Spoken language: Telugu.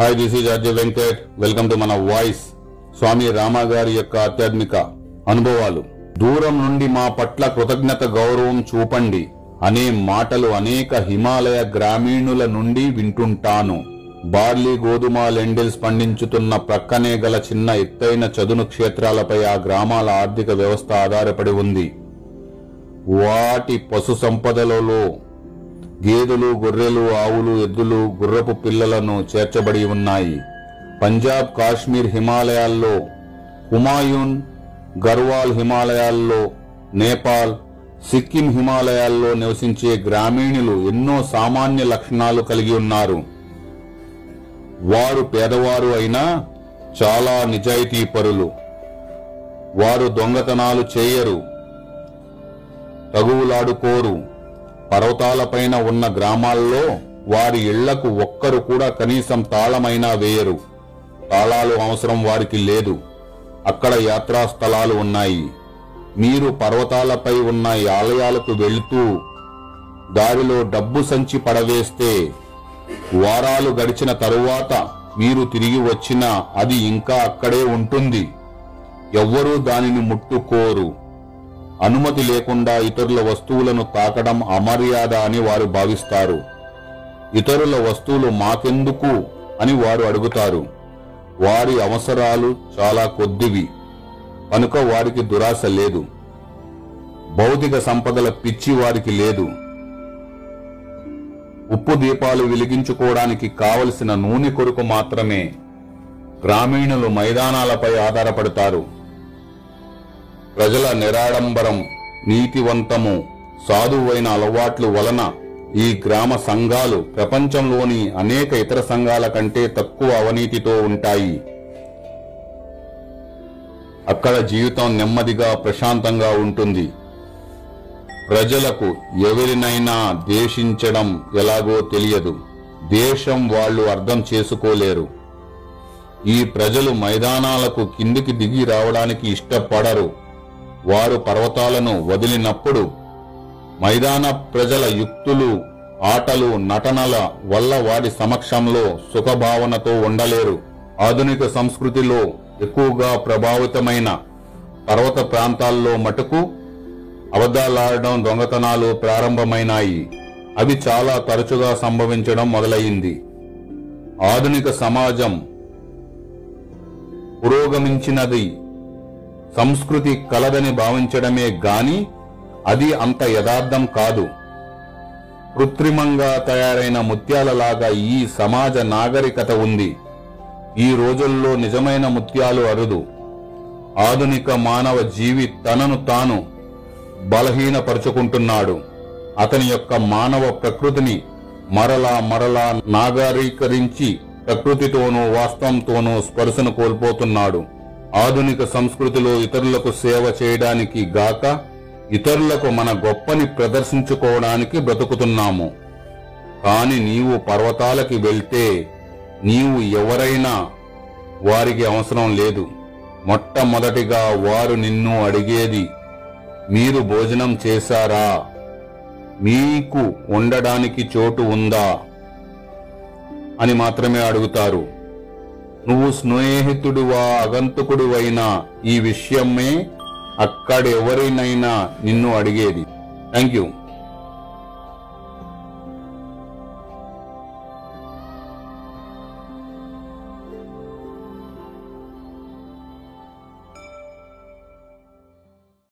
Hi this is Ajay Venkat welcome to మన వాయిస్ స్వామి రామ గారి యొక్క ఆధ్యాత్మిక అనుభవాలు. దూరం నుండి మా పట్ల కృతజ్ఞత గౌరవం చూపండి. అనే మాటలు అనేక హిమాలయ గ్రామీణుల నుండి వింటుంటాను. బార్లీ గోధుమ లెండిల్స్ పండించుతున్న ప్రక్కనే గల చిన్న ఎత్తైన చదును క్షేత్రాలపై ఆ గ్రామాల ఆర్థిక వ్యవస్థ ఆధారపడి ఉంది. వాటి పశు సంపదలలో గేదెలు గొర్రెలు ఆవులు ఎద్దులు గుర్రపు పిల్లలను చేర్చబడి ఉన్నాయి. పంజాబ్ కాశ్మీర్ హిమాలయాల్లో హుమాయూన్ గర్వాల్ హిమాలయాల్లో నేపాల్ సిక్కిం హిమాలయాల్లో నివసించే గ్రామీణులు ఎన్నో సామాన్య లక్షణాలు కలిగి ఉన్నారు. వారు పేదవారు అయినా చాలా నిజాయితీ పరులు. వారు దొంగతనాలు చేయరు. తగువులాడుకోరు. పర్వతాలపైన ఉన్న గ్రామాల్లో వారి ఇళ్ళకు ఒక్కరు కూడా కనీసం తాళమైనా వేయరు. తాళాలు అవసరం వారికి లేదు. అక్కడ యాత్రా స్థలాలు ఉన్నాయి. మీరు పర్వతాలపై ఉన్న ఆలయాలకు వెళుతూ దారిలో డబ్బు సంచి పడవేస్తే వారాలు గడిచిన తరువాత మీరు తిరిగి వచ్చినా అది ఇంకా అక్కడే ఉంటుంది. ఎవ్వరూ దానిని ముట్టుకోరు. అనుమతి లేకుండా ఇతరుల వస్తువులను తాకడం అమర్యాద అని వారు భావిస్తారు. ఇతరుల వస్తువులు మాకెందుకు అని వారు అడుగుతారు. వారి అవసరాలు చాలా కొద్దివి కనుక వారికి దురాశ లేదు. భౌతిక సంపదల పిచ్చి వారికి లేదు. ఉప్పు దీపాలు వెలిగించుకోవడానికి కావలసిన నూనె కొరకు మాత్రమే గ్రామీణులు మైదానాలపై ఆధారపడతారు. ప్రజల నిరాడంబరం నీతివంతము సాధువైన అలవాట్లు వలన ఈ గ్రామ సంఘాలు ప్రపంచంలోని అనేక ఇతర సంఘాల కంటే తక్కువ అవినీతితో ఉంటాయి. అక్కడ జీవితం నెమ్మదిగా ప్రశాంతంగా ఉంటుంది. ప్రజలకు ఎవరినైనా దేశించడం ఎలాగో తెలియదు. దేశం వాళ్ళు అర్థం చేసుకోలేరు. ఈ ప్రజలు మైదానాలకు కిందికి దిగి రావడానికి ఇష్టపడరు. వారు పర్వతాలను వదిలినప్పుడు మైదాన ప్రజల యుక్తులు ఆటలు నటనల వల్ల వారి సమక్షంలో సుఖభావనతో ఉండలేరు. ఆధునిక సంస్కృతిలో ఎక్కువగా ప్రభావితమైన పర్వత ప్రాంతాల్లో మటుకు అబద్ధాలాడడం దొంగతనాలు ప్రారంభమైనాయి. అవి చాలా తరచుగా సంభవించడం మొదలయ్యింది. ఆధునిక సమాజం పురోగమించినది సంస్కృతి కలదని భావించడమే గాని అది అంత యథార్థం కాదు. కృత్రిమంగా తయారైన ముత్యాలలాగా ఈ సమాజ నాగరికత ఉంది. ఈ రోజుల్లో నిజమైన ముత్యాలు అరుదు. ఆధునిక మానవ జీవి తనను తాను బలహీనపరుచుకుంటున్నాడు. అతని యొక్క మానవ ప్రకృతిని మరలా మరలా నాగరీకరించి ప్రకృతితోనూ వాస్తవంతోనూ స్పర్శను కోల్పోతున్నాడు. ఆధునిక సంస్కృతిలో ఇతరులకు సేవ చేయడానికి గాక ఇతరులకు మన గొప్పని ప్రదర్శించుకోవడానికి బ్రతుకుతున్నాము. కాని నీవు పర్వతాలకి వెళ్తే నీవు ఎవరైనా వారికి అవసరం లేదు. మొట్టమొదటిగా వారు నిన్ను అడిగేది మీరు భోజనం చేశారా? మీకు ఉండడానికి చోటు ఉందా? అని మాత్రమే అడుగుతారు. నువ్వు స్నేహితుడువా అగంతకుడివైనా ఈ విషయమే అక్కడెవరినైనా నిన్ను అడిగేది. Thank you